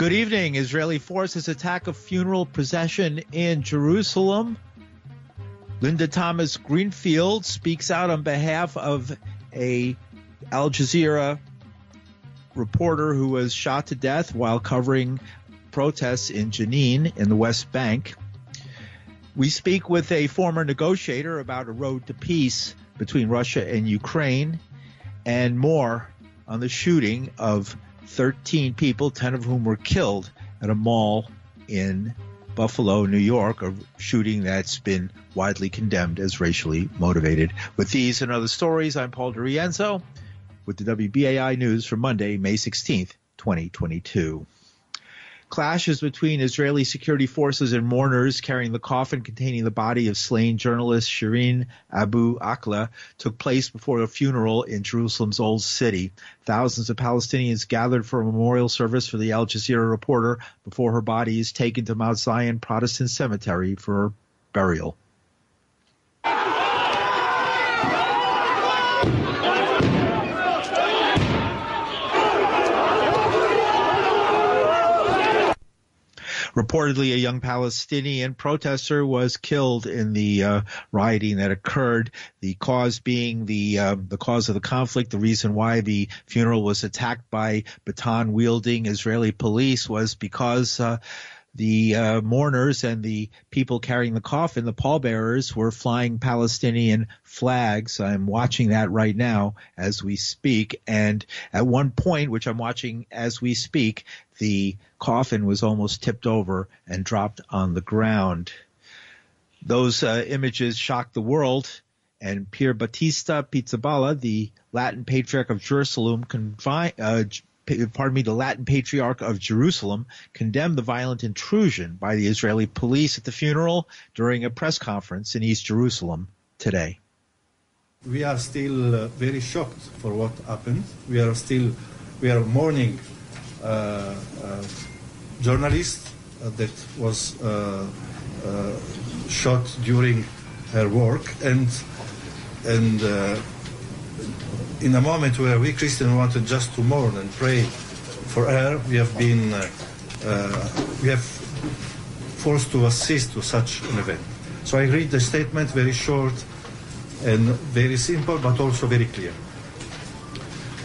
Good evening. Israeli forces attack a funeral procession in Jerusalem. Linda Thomas Greenfield speaks out on behalf of a Al Jazeera reporter who was shot to death while covering protests in Jenin in the West Bank. We speak with a former negotiator about a road to peace between Russia and Ukraine and more on the shooting of 13 people, 10 of whom were killed at a mall in Buffalo, New York, a shooting that's been widely condemned as racially motivated. With these and other stories, I'm Paul DiRienzo with the WBAI News for Monday, May 16th, 2022. Clashes between Israeli security forces and mourners carrying the coffin containing the body of slain journalist Shireen Abu Akleh took place before a funeral in Jerusalem's Old City. Thousands of Palestinians gathered for a memorial service for the Al Jazeera reporter before her body is taken to Mount Zion Protestant Cemetery for burial. Reportedly, a young Palestinian protester was killed in the uh, rioting that occurred. The cause being the uh, the cause of the conflict, the reason why the funeral was attacked by baton wielding Israeli police was because. Uh, the uh, mourners and the people carrying the coffin, the pallbearers, were flying Palestinian flags. I'm watching that right now as we speak. And at one point, which I'm watching as we speak, the coffin was almost tipped over and dropped on the ground. Those uh, images shocked the world. And Pier Battista Pizzaballa, the Latin Patriarch of Jerusalem, confi- uh, pardon me, the Latin Patriarch of Jerusalem condemned the violent intrusion by the Israeli police at the funeral during a press conference in East Jerusalem today. We are still uh, very shocked for what happened. We are still, we are mourning uh, uh, journalist uh, that was shot during her work and and in a moment where we Christians wanted just to mourn and pray for her, we have been uh, uh, we have forced to assist to such an event. So I read the statement very short and very simple, but also very clear.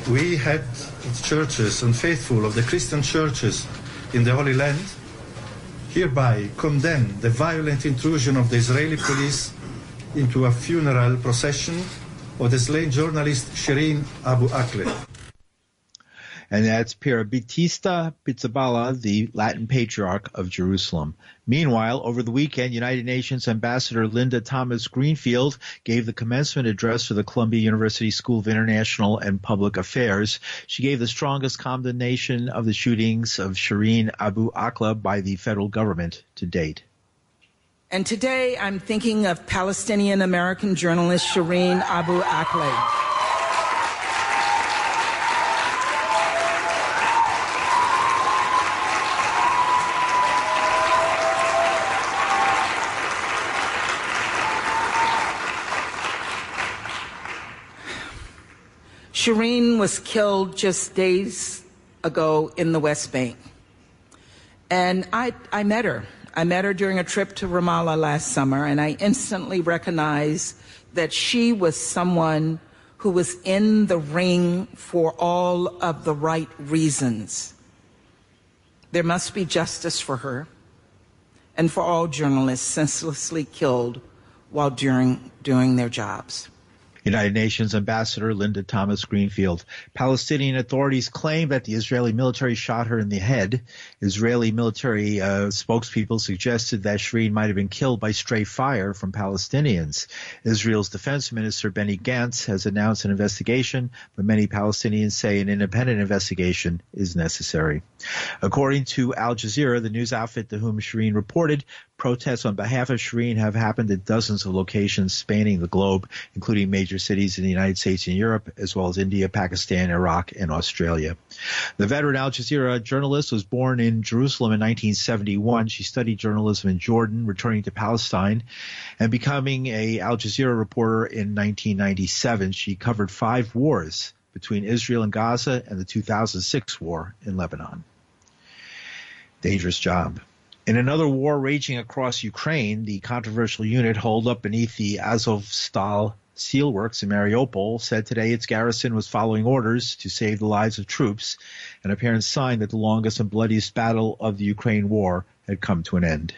We had churches and faithful of the Christian churches in the Holy Land hereby condemn the violent intrusion of the Israeli police into a funeral procession of the slain journalist Shireen Abu Akleh. And that's Pier Battista Pizzaballa, the Latin Patriarch of Jerusalem. Meanwhile, over the weekend, United Nations Ambassador Linda Thomas Greenfield gave the commencement address for the Columbia University School of International and Public Affairs. She gave the strongest condemnation of the shootings of Shireen Abu Akleh by the federal government to date. And today I'm thinking of Palestinian American journalist Shireen Abu Akleh. Shireen was killed just days ago in the West Bank. And I, I met her. I met her during a trip to Ramallah last summer, and I instantly recognized that she was someone who was in the ring for all of the right reasons. There must be justice for her and for all journalists senselessly killed while doing, doing their jobs. United Nations Ambassador Linda Thomas Greenfield. Palestinian authorities claim that the Israeli military shot her in the head. Israeli military uh, spokespeople suggested that Shireen might have been killed by stray fire from Palestinians. Israel's defense minister Benny Gantz has announced an investigation, but many Palestinians say an independent investigation is necessary. According to Al Jazeera, the news outfit to whom Shireen reported, Protests on behalf of Shireen have happened at dozens of locations spanning the globe, including major cities in the United States and Europe, as well as India, Pakistan, Iraq, and Australia. The veteran Al Jazeera journalist was born in Jerusalem in 1971. She studied journalism in Jordan, returning to Palestine, and becoming a Al Jazeera reporter in 1997. She covered five wars between Israel and Gaza and the 2006 war in Lebanon. Dangerous job. In another war raging across Ukraine, the controversial unit holed up beneath the Azovstal Steelworks in Mariupol said today its garrison was following orders to save the lives of troops, an apparent sign that the longest and bloodiest battle of the Ukraine war had come to an end.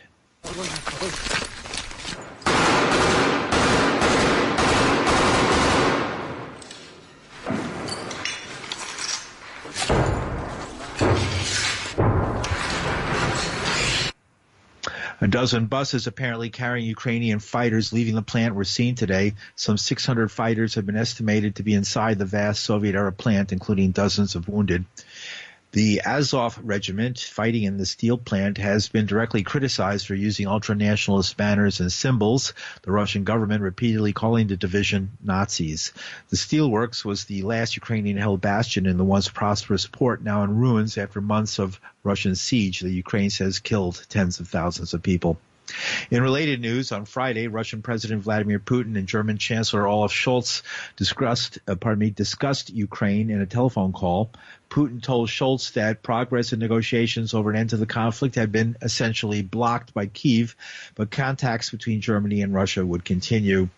Dozen buses apparently carrying Ukrainian fighters leaving the plant were seen today. Some 600 fighters have been estimated to be inside the vast Soviet era plant, including dozens of wounded. The Azov regiment fighting in the steel plant has been directly criticized for using ultra-nationalist banners and symbols, the Russian government repeatedly calling the division Nazis. The steelworks was the last Ukrainian-held bastion in the once prosperous port, now in ruins after months of Russian siege The Ukraine says killed tens of thousands of people. In related news, on Friday, Russian President Vladimir Putin and German Chancellor Olaf Scholz discussed, uh, pardon me, discussed Ukraine in a telephone call. Putin told Scholz that progress in negotiations over an end to the conflict had been essentially blocked by Kiev, but contacts between Germany and Russia would continue.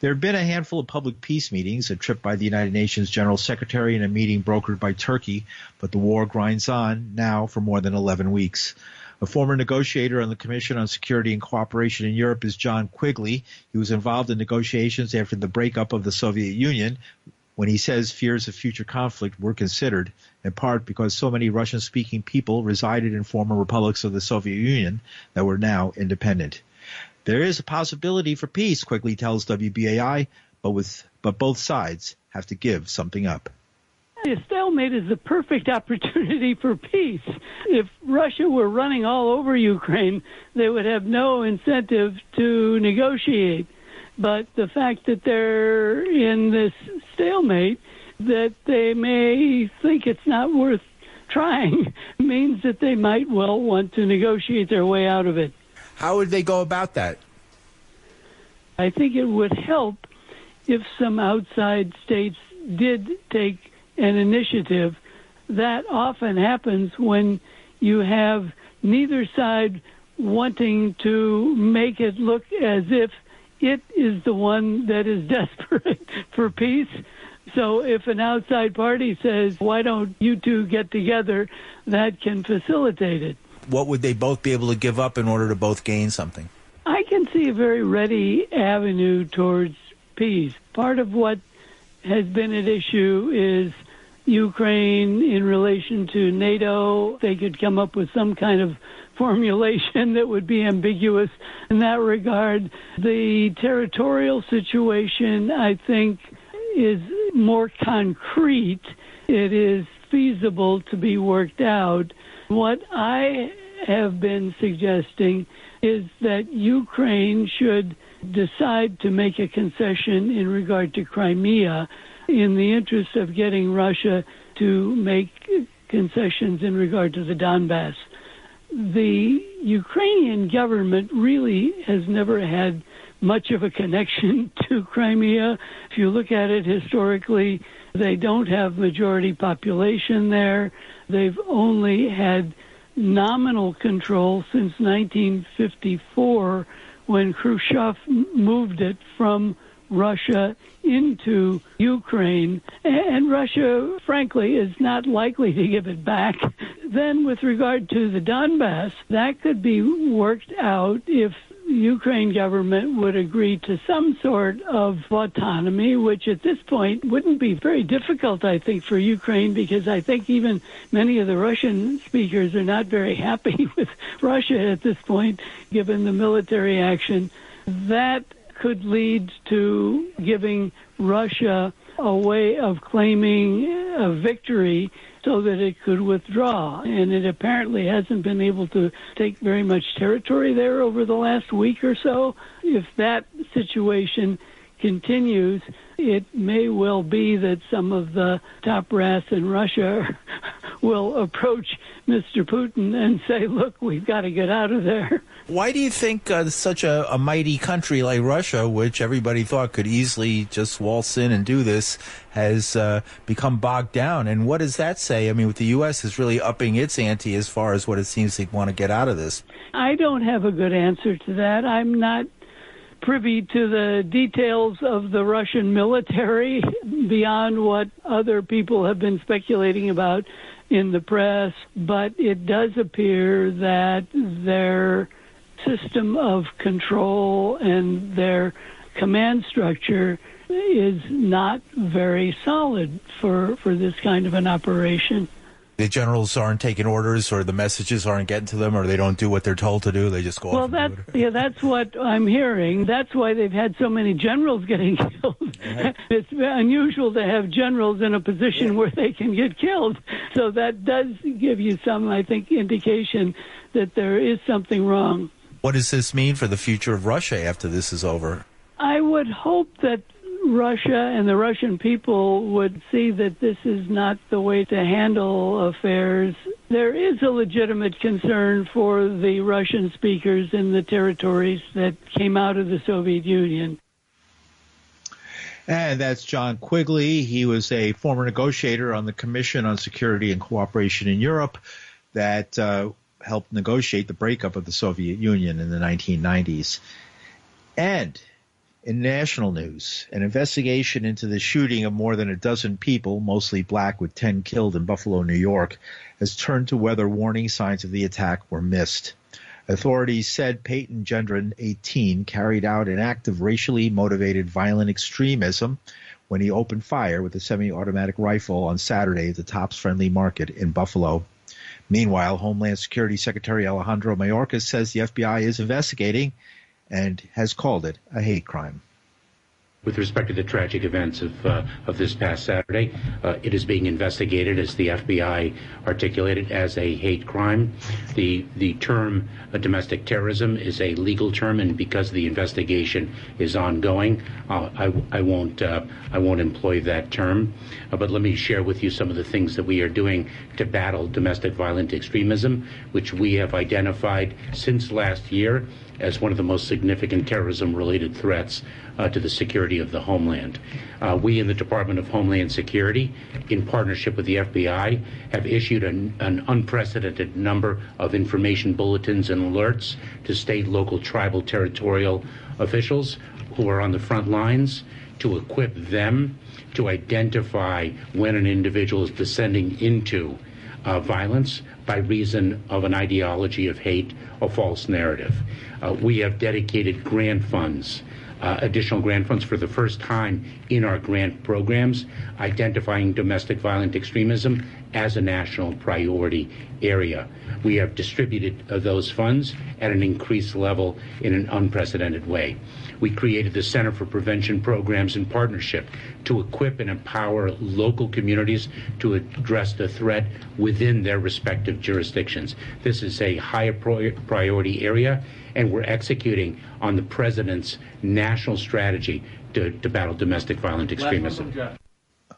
There have been a handful of public peace meetings, a trip by the United Nations General Secretary, and a meeting brokered by Turkey, but the war grinds on now for more than 11 weeks. A former negotiator on the Commission on Security and Cooperation in Europe is John Quigley. He was involved in negotiations after the breakup of the Soviet Union when he says fears of future conflict were considered, in part because so many Russian speaking people resided in former republics of the Soviet Union that were now independent. There is a possibility for peace, Quigley tells WBAI, but with but both sides have to give something up. A stalemate is the perfect opportunity for peace. If Russia were running all over Ukraine, they would have no incentive to negotiate. But the fact that they're in this stalemate, that they may think it's not worth trying, means that they might well want to negotiate their way out of it. How would they go about that? I think it would help if some outside states did take an initiative. That often happens when you have neither side wanting to make it look as if it is the one that is desperate for peace. So if an outside party says, why don't you two get together, that can facilitate it. What would they both be able to give up in order to both gain something? I can see a very ready avenue towards peace. Part of what has been at issue is Ukraine in relation to NATO. They could come up with some kind of formulation that would be ambiguous in that regard. The territorial situation, I think, is more concrete. It is feasible to be worked out. What I have been suggesting is that Ukraine should decide to make a concession in regard to Crimea in the interest of getting Russia to make concessions in regard to the Donbass. The Ukrainian government really has never had much of a connection to Crimea. If you look at it historically, they don't have majority population there. They've only had nominal control since 1954 when Khrushchev moved it from Russia into Ukraine, and Russia, frankly, is not likely to give it back. Then, with regard to the Donbass, that could be worked out if Ukraine government would agree to some sort of autonomy, which at this point wouldn't be very difficult, I think, for Ukraine, because I think even many of the Russian speakers are not very happy with Russia at this point, given the military action. That could lead to giving Russia a way of claiming a victory so that it could withdraw. And it apparently hasn't been able to take very much territory there over the last week or so. If that situation continues, it may well be that some of the top brass in Russia will approach Mr. Putin and say, look, we've got to get out of there. Why do you think uh, such a, a, mighty country like Russia, which everybody thought could easily just waltz in and do this, has uh, become bogged down? And what does that say? I mean, with the U.S. is really upping its ante as far as what it seems to want to get out of this. I don't have a good answer to that. I'm not privy to the details of the Russian military beyond what other people have been speculating about in the press, but it does appear that their system of control and their command structure is not very solid for, for this kind of an operation. The generals aren't taking orders, or the messages aren't getting to them, or they don't do what they're told to do. They just go. Well, that's yeah, that's what I'm hearing. That's why they've had so many generals getting killed. Right. it's unusual to have generals in a position where they can get killed. So that does give you some, I think, indication that there is something wrong. What does this mean for the future of Russia after this is over? I would hope that Russia and the Russian people would see that this is not the way to handle affairs. There is a legitimate concern for the Russian speakers in the territories that came out of the Soviet Union. And that's John Quigley. He was a former negotiator on the Commission on Security and Cooperation in Europe that uh, helped negotiate the breakup of the Soviet Union in the 1990s. And in national news, an investigation into the shooting of more than a dozen people, mostly black, with 10 killed in Buffalo, New York, has turned to whether warning signs of the attack were missed. Authorities said Peyton Gendron, 18, carried out an act of racially motivated violent extremism when he opened fire with a semi-automatic rifle on Saturday at the Tops Friendly Market in Buffalo. Meanwhile, Homeland Security Secretary Alejandro Mayorkas says the FBI is investigating and has called it a hate crime. With respect to the tragic events of, uh, of this past Saturday, uh, it is being investigated, as the FBI articulated, as a hate crime. The the term uh, domestic terrorism is a legal term, and because the investigation is ongoing, uh, I, I won't uh, I won't employ that term. Uh, but let me share with you some of the things that we are doing to battle domestic violent extremism, which we have identified since last year as one of the most significant terrorism related threats uh, to the security of the homeland. Uh, we in the Department of Homeland Security, in partnership with the FBI, have issued an, an unprecedented number of information bulletins and alerts to state, local, tribal, territorial officials who are on the front lines to equip them to identify when an individual is descending into uh, violence by reason of an ideology of hate or false narrative. Uh, we have dedicated grant funds, uh, additional grant funds for the first time in our grant programs, identifying domestic violent extremism as a national priority area. We have distributed uh, those funds at an increased level in an unprecedented way. We created the Center for Prevention Programs in partnership to equip and empower local communities to address the threat within their respective jurisdictions. This is a high priority area, and we're executing on the President's national strategy to, to battle domestic violent extremism.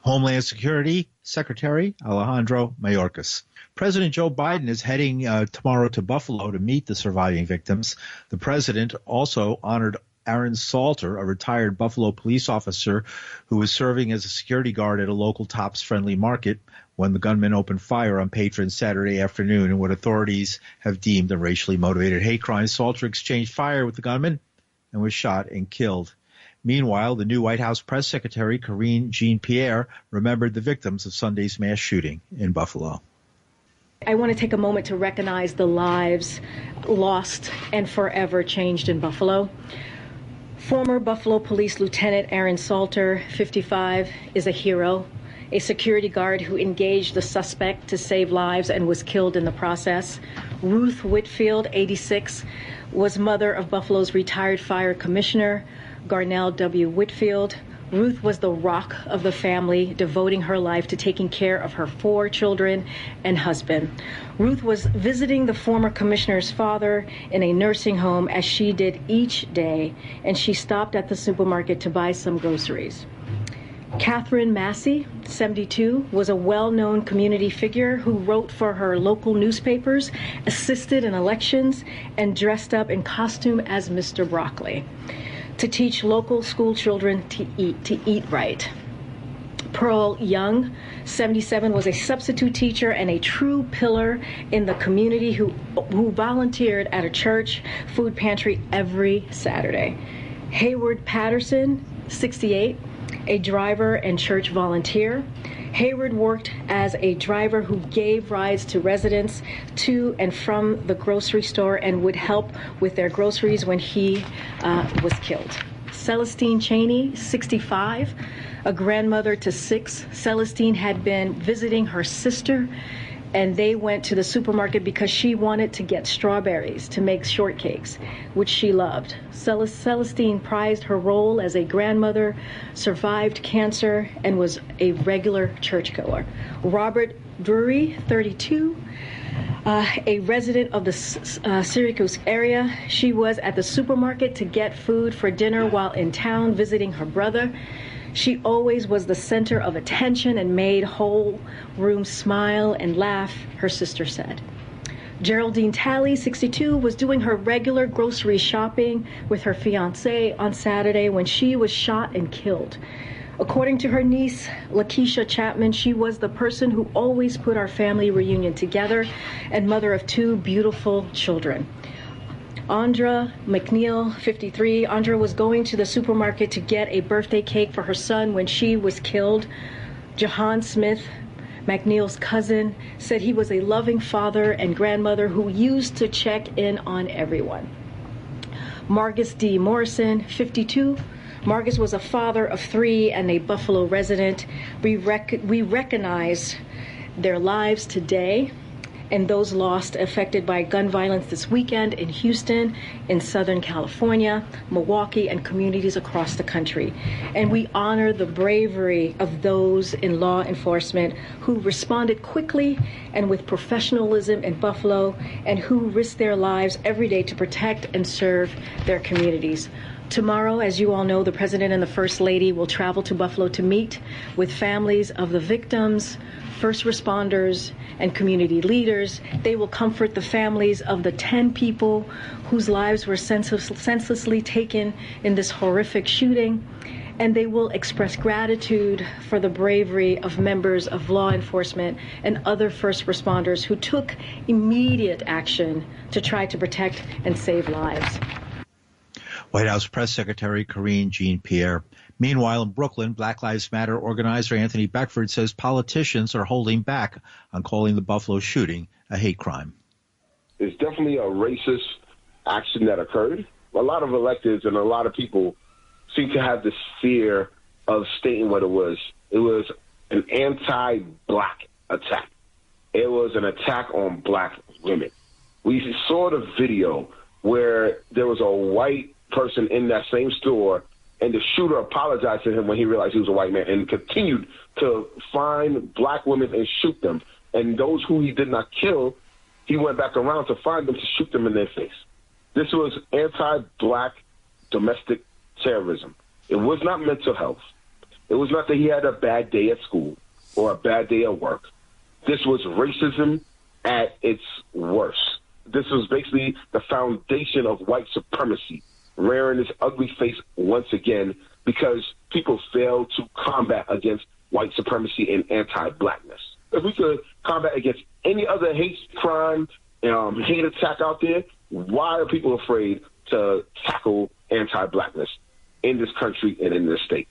Homeland Security Secretary Alejandro Mayorkas. President Joe Biden is heading uh, tomorrow to Buffalo to meet the surviving victims. The president also honored Aaron Salter, a retired Buffalo police officer who was serving as a security guard at a local Tops friendly market when the gunman opened fire on patrons Saturday afternoon in what authorities have deemed a racially motivated hate crime. Salter exchanged fire with the gunman and was shot and killed. Meanwhile, the new White House press secretary, Karine Jean-Pierre, remembered the victims of Sunday's mass shooting in Buffalo. I want to take a moment to recognize the lives lost and forever changed in Buffalo. Former Buffalo Police Lieutenant Aaron Salter, 55, is a hero, a security guard who engaged the suspect to save lives and was killed in the process. Ruth Whitfield, 86, was mother of Buffalo's retired fire commissioner, Garnell W. Whitfield, Ruth was the rock of the family, devoting her life to taking care of her four children and husband. Ruth was visiting the former commissioner's father in a nursing home as she did each day, and she stopped at the supermarket to buy some groceries. Katherine Massey, 72, was a well known community figure who wrote for her local newspapers, assisted in elections, and dressed up in costume as Mr. Broccoli to teach local school children to eat, to eat right. Pearl Young, 77, was a substitute teacher and a true pillar in the community who, who volunteered at a church food pantry every Saturday. Hayward Patterson, 68, a driver and church volunteer. Hayward worked as a driver who gave rides to residents to and from the grocery store and would help with their groceries when he uh, was killed. Celestine Chaney, 65, a grandmother to six. Celestine had been visiting her sister and they went to the supermarket because she wanted to get strawberries to make shortcakes, which she loved. Celestine prized her role as a grandmother, survived cancer, and was a regular churchgoer. Roberta Drury, 32, uh, a resident of the uh, Syracuse area. She was at the supermarket to get food for dinner while in town visiting her brother. She always was the center of attention and made whole rooms smile and laugh, her sister said. Geraldine Talley, 62, was doing her regular grocery shopping with her fiance on Saturday when she was shot and killed. According to her niece, Lakeisha Chapman, she was the person who always put our family reunion together and mother of two beautiful children. Andre Mackniel, 53. Andre was going to the supermarket to get a birthday cake for her son when she was killed. Jahan Smith, Mackniel's cousin, said he was a loving father and grandmother who used to check in on everyone. Margus D. Morrison, 52. Margus was a father of three and a Buffalo resident. We, rec- we recognize their lives today and those lost affected by gun violence this weekend in Houston, in Southern California, Milwaukee, and communities across the country. And we honor the bravery of those in law enforcement who responded quickly and with professionalism in Buffalo and who risk their lives every day to protect and serve their communities. Tomorrow, as you all know, the President and the First Lady will travel to Buffalo to meet with families of the victims, first responders, and community leaders. They will comfort the families of the 10 people whose lives were senseless, senselessly taken in this horrific shooting. And they will express gratitude for the bravery of members of law enforcement and other first responders who took immediate action to try to protect and save lives. White House Press Secretary Karine Jean Pierre. Meanwhile, in Brooklyn, Black Lives Matter organizer Anthony Beckford says politicians are holding back on calling the Buffalo shooting a hate crime. It's definitely a racist action that occurred. A lot of electeds and a lot of people seem to have this fear of stating what it was. It was an anti-black attack. It was an attack on black women. We saw the video where there was a white person in that same store and the shooter apologized to him when he realized he was a white man and continued to find black women and shoot them. And those who he did not kill, he went back around to find them to shoot them in their face. This was anti-black domestic terrorism. It was not mental health. It was not that he had a bad day at school or a bad day at work. This was racism at its worst. This was basically the foundation of white supremacy rearing its ugly face once again because people fail to combat against white supremacy and anti-blackness. If we could combat against any other hate crime, um, hate attack out there, why are people afraid to tackle anti-blackness in this country and in this state?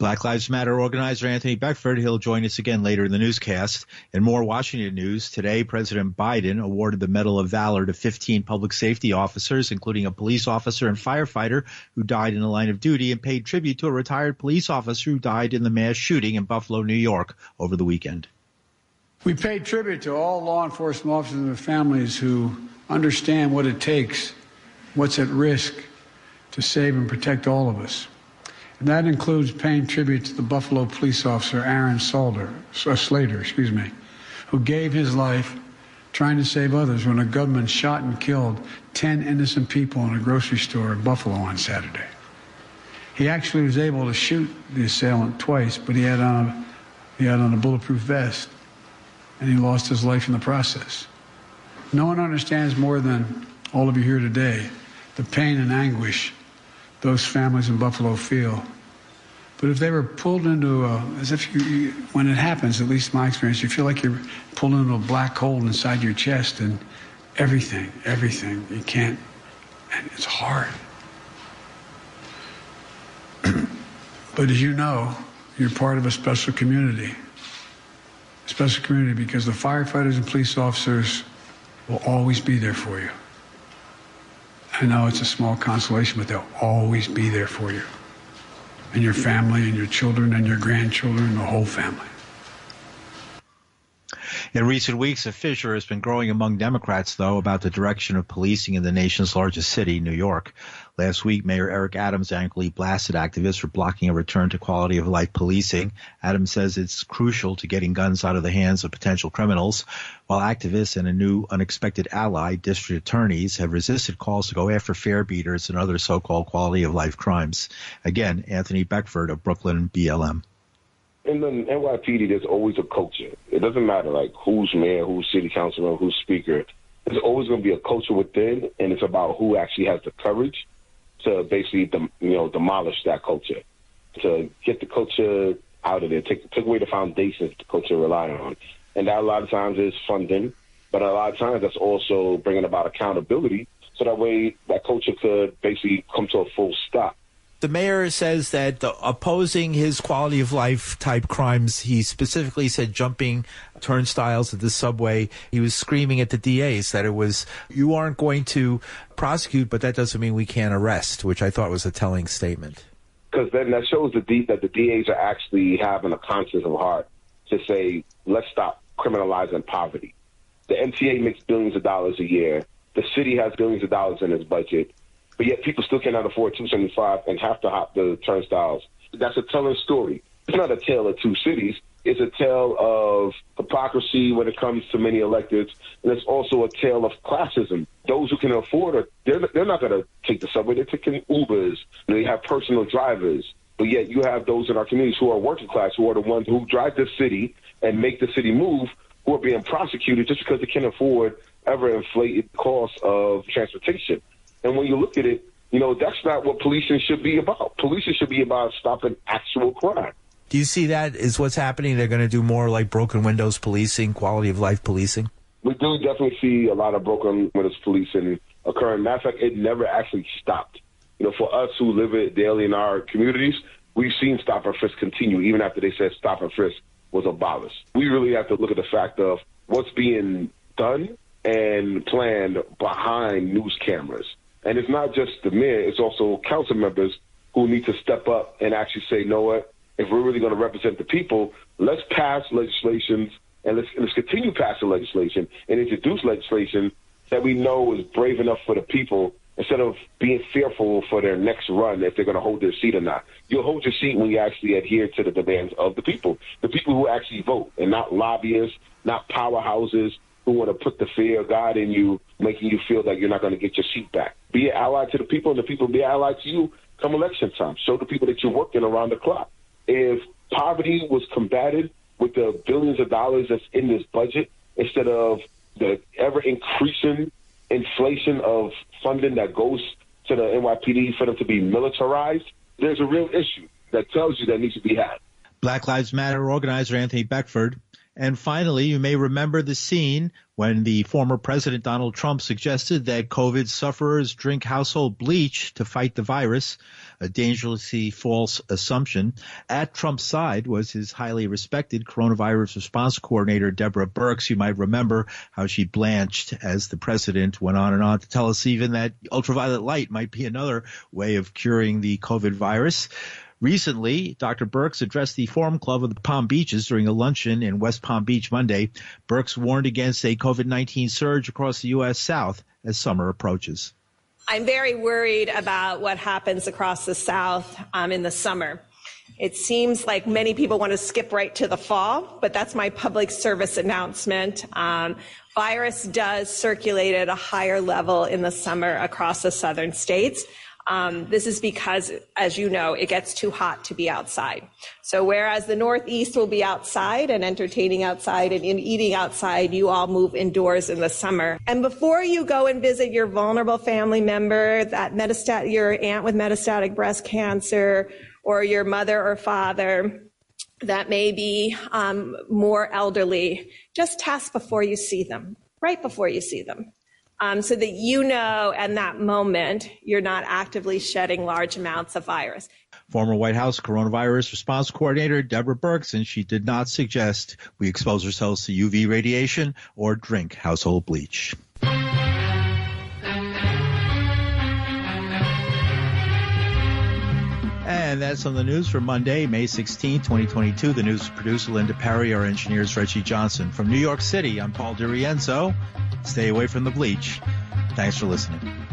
Black Lives Matter organizer Anthony Beckford. He'll join us again later in the newscast. In more Washington news, today President Biden awarded the Medal of Valor to 15 public safety officers, including a police officer and firefighter who died in the line of duty, and paid tribute to a retired police officer who died in the mass shooting in Buffalo, New York over the weekend. We paid tribute to all law enforcement officers and their families who understand what it takes, what's at risk to save and protect all of us. That includes paying tribute to the Buffalo police officer Aaron Salter, uh, Slater, excuse me, who gave his life trying to save others when a gunman shot and killed 10 innocent people in a grocery store in Buffalo on Saturday. He actually was able to shoot the assailant twice, but he had on a, he had on a bulletproof vest, and he lost his life in the process. No one understands more than all of you here today the pain and anguish those families in Buffalo feel. But if they were pulled into a, as if you, you, when it happens, at least my experience, you feel like you're pulled into a black hole inside your chest and everything, everything, you can't, and it's hard. but as you know, you're part of a special community. A special community because the firefighters and police officers will always be there for you. I know it's a small consolation, but they'll always be there for you. And your family and your children and your grandchildren and the whole family. In recent weeks, a fissure has been growing among Democrats, though, about the direction of policing in the nation's largest city, New York. Last week, Mayor Eric Adams angrily blasted activists for blocking a return to quality of life policing. Adams says it's crucial to getting guns out of the hands of potential criminals, while activists and a new unexpected ally, district attorneys, have resisted calls to go after fare beaters and other so-called quality of life crimes. Again, Anthony Beckford of Brooklyn BLM in the NYPD, there's always a culture. It doesn't matter like who's mayor, who's city councilman, who's speaker. There's always going to be a culture within, and it's about who actually has the courage to basically, dem- you know, demolish that culture, to get the culture out of there, take take away the foundations the culture rely on, and that a lot of times is funding, but a lot of times that's also bringing about accountability, so that way that culture could basically come to a full stop the mayor says that opposing his quality of life type crimes, he specifically said jumping turnstiles at the subway. He was screaming at the DAs that it was, you aren't going to prosecute, but that doesn't mean we can't arrest, which I thought was a telling statement. Because then that shows the D, that the DAs are actually having a conscience of heart to say, let's stop criminalizing poverty. The MTA makes billions of dollars a year. The city has billions of dollars in its budget but yet people still cannot afford 275 and have to hop the turnstiles. That's a telling story. It's not a tale of two cities. It's a tale of hypocrisy when it comes to many electeds, and it's also a tale of classism. Those who can afford it, they're, they're not going to take the subway. They're taking Ubers. They have personal drivers. But yet you have those in our communities who are working class, who are the ones who drive the city and make the city move, who are being prosecuted just because they can't afford ever inflated costs of transportation. And when you look at it, you know, that's not what policing should be about. Policing should be about stopping actual crime. Do you see that is what's happening? They're going to do more like broken windows policing, quality of life policing? We do definitely see a lot of broken windows policing occurring. Matter of fact, it never actually stopped. You know, for us who live it daily in our communities, we've seen stop and frisk continue even after they said stop and frisk was abolished. We really have to look at the fact of what's being done and planned behind news cameras. And it's not just the mayor, it's also council members who need to step up and actually say, know what, if we're really going to represent the people, let's pass legislations and let's, let's continue passing legislation and introduce legislation that we know is brave enough for the people instead of being fearful for their next run if they're going to hold their seat or not. You'll hold your seat when you actually adhere to the demands of the people, the people who actually vote, and not lobbyists, not powerhouses, who want to put the fear of God in you, making you feel that you're not going to get your seat back. Be an ally to the people, and the people be allied to you come election time. Show the people that you're working around the clock. If poverty was combated with the billions of dollars that's in this budget, instead of the ever increasing inflation of funding that goes to the NYPD for them to be militarized, there's a real issue that tells you that needs to be had. Black Lives Matter organizer Anthony Beckford and finally, you may remember the scene when the former President Donald Trump suggested that COVID sufferers drink household bleach to fight the virus, a dangerously false assumption. At Trump's side was his highly respected coronavirus response coordinator, Deborah Birx. You might remember how she blanched as the president went on and on to tell us even that ultraviolet light might be another way of curing the COVID virus. Recently, Dr. Birx addressed the Forum Club of the Palm Beaches during a luncheon in West Palm Beach Monday. Birx warned against a COVID-19 surge across the U.S. South as summer approaches. I'm very worried about what happens across the South um, in the summer. It seems like many people want to skip right to the fall, but that's my public service announcement. Um, virus does circulate at a higher level in the summer across the southern states. Um, this is because, as you know, it gets too hot to be outside. So whereas the Northeast will be outside and entertaining outside and eating outside, you all move indoors in the summer. And before you go and visit your vulnerable family member, that metastat, your aunt with metastatic breast cancer, or your mother or father, that may be um, more elderly, just test before you see them, right before you see them um, so that you know in that moment you're not actively shedding large amounts of virus. Former White House coronavirus response coordinator Deborah Birx, and she did not suggest we expose ourselves to UV radiation or drink household bleach. And that's on the news for Monday, May 16, 2022. The news producer Linda Perry, our engineers Reggie Johnson. From New York City, I'm Paul DiRienzo. Stay away from the bleach. Thanks for listening.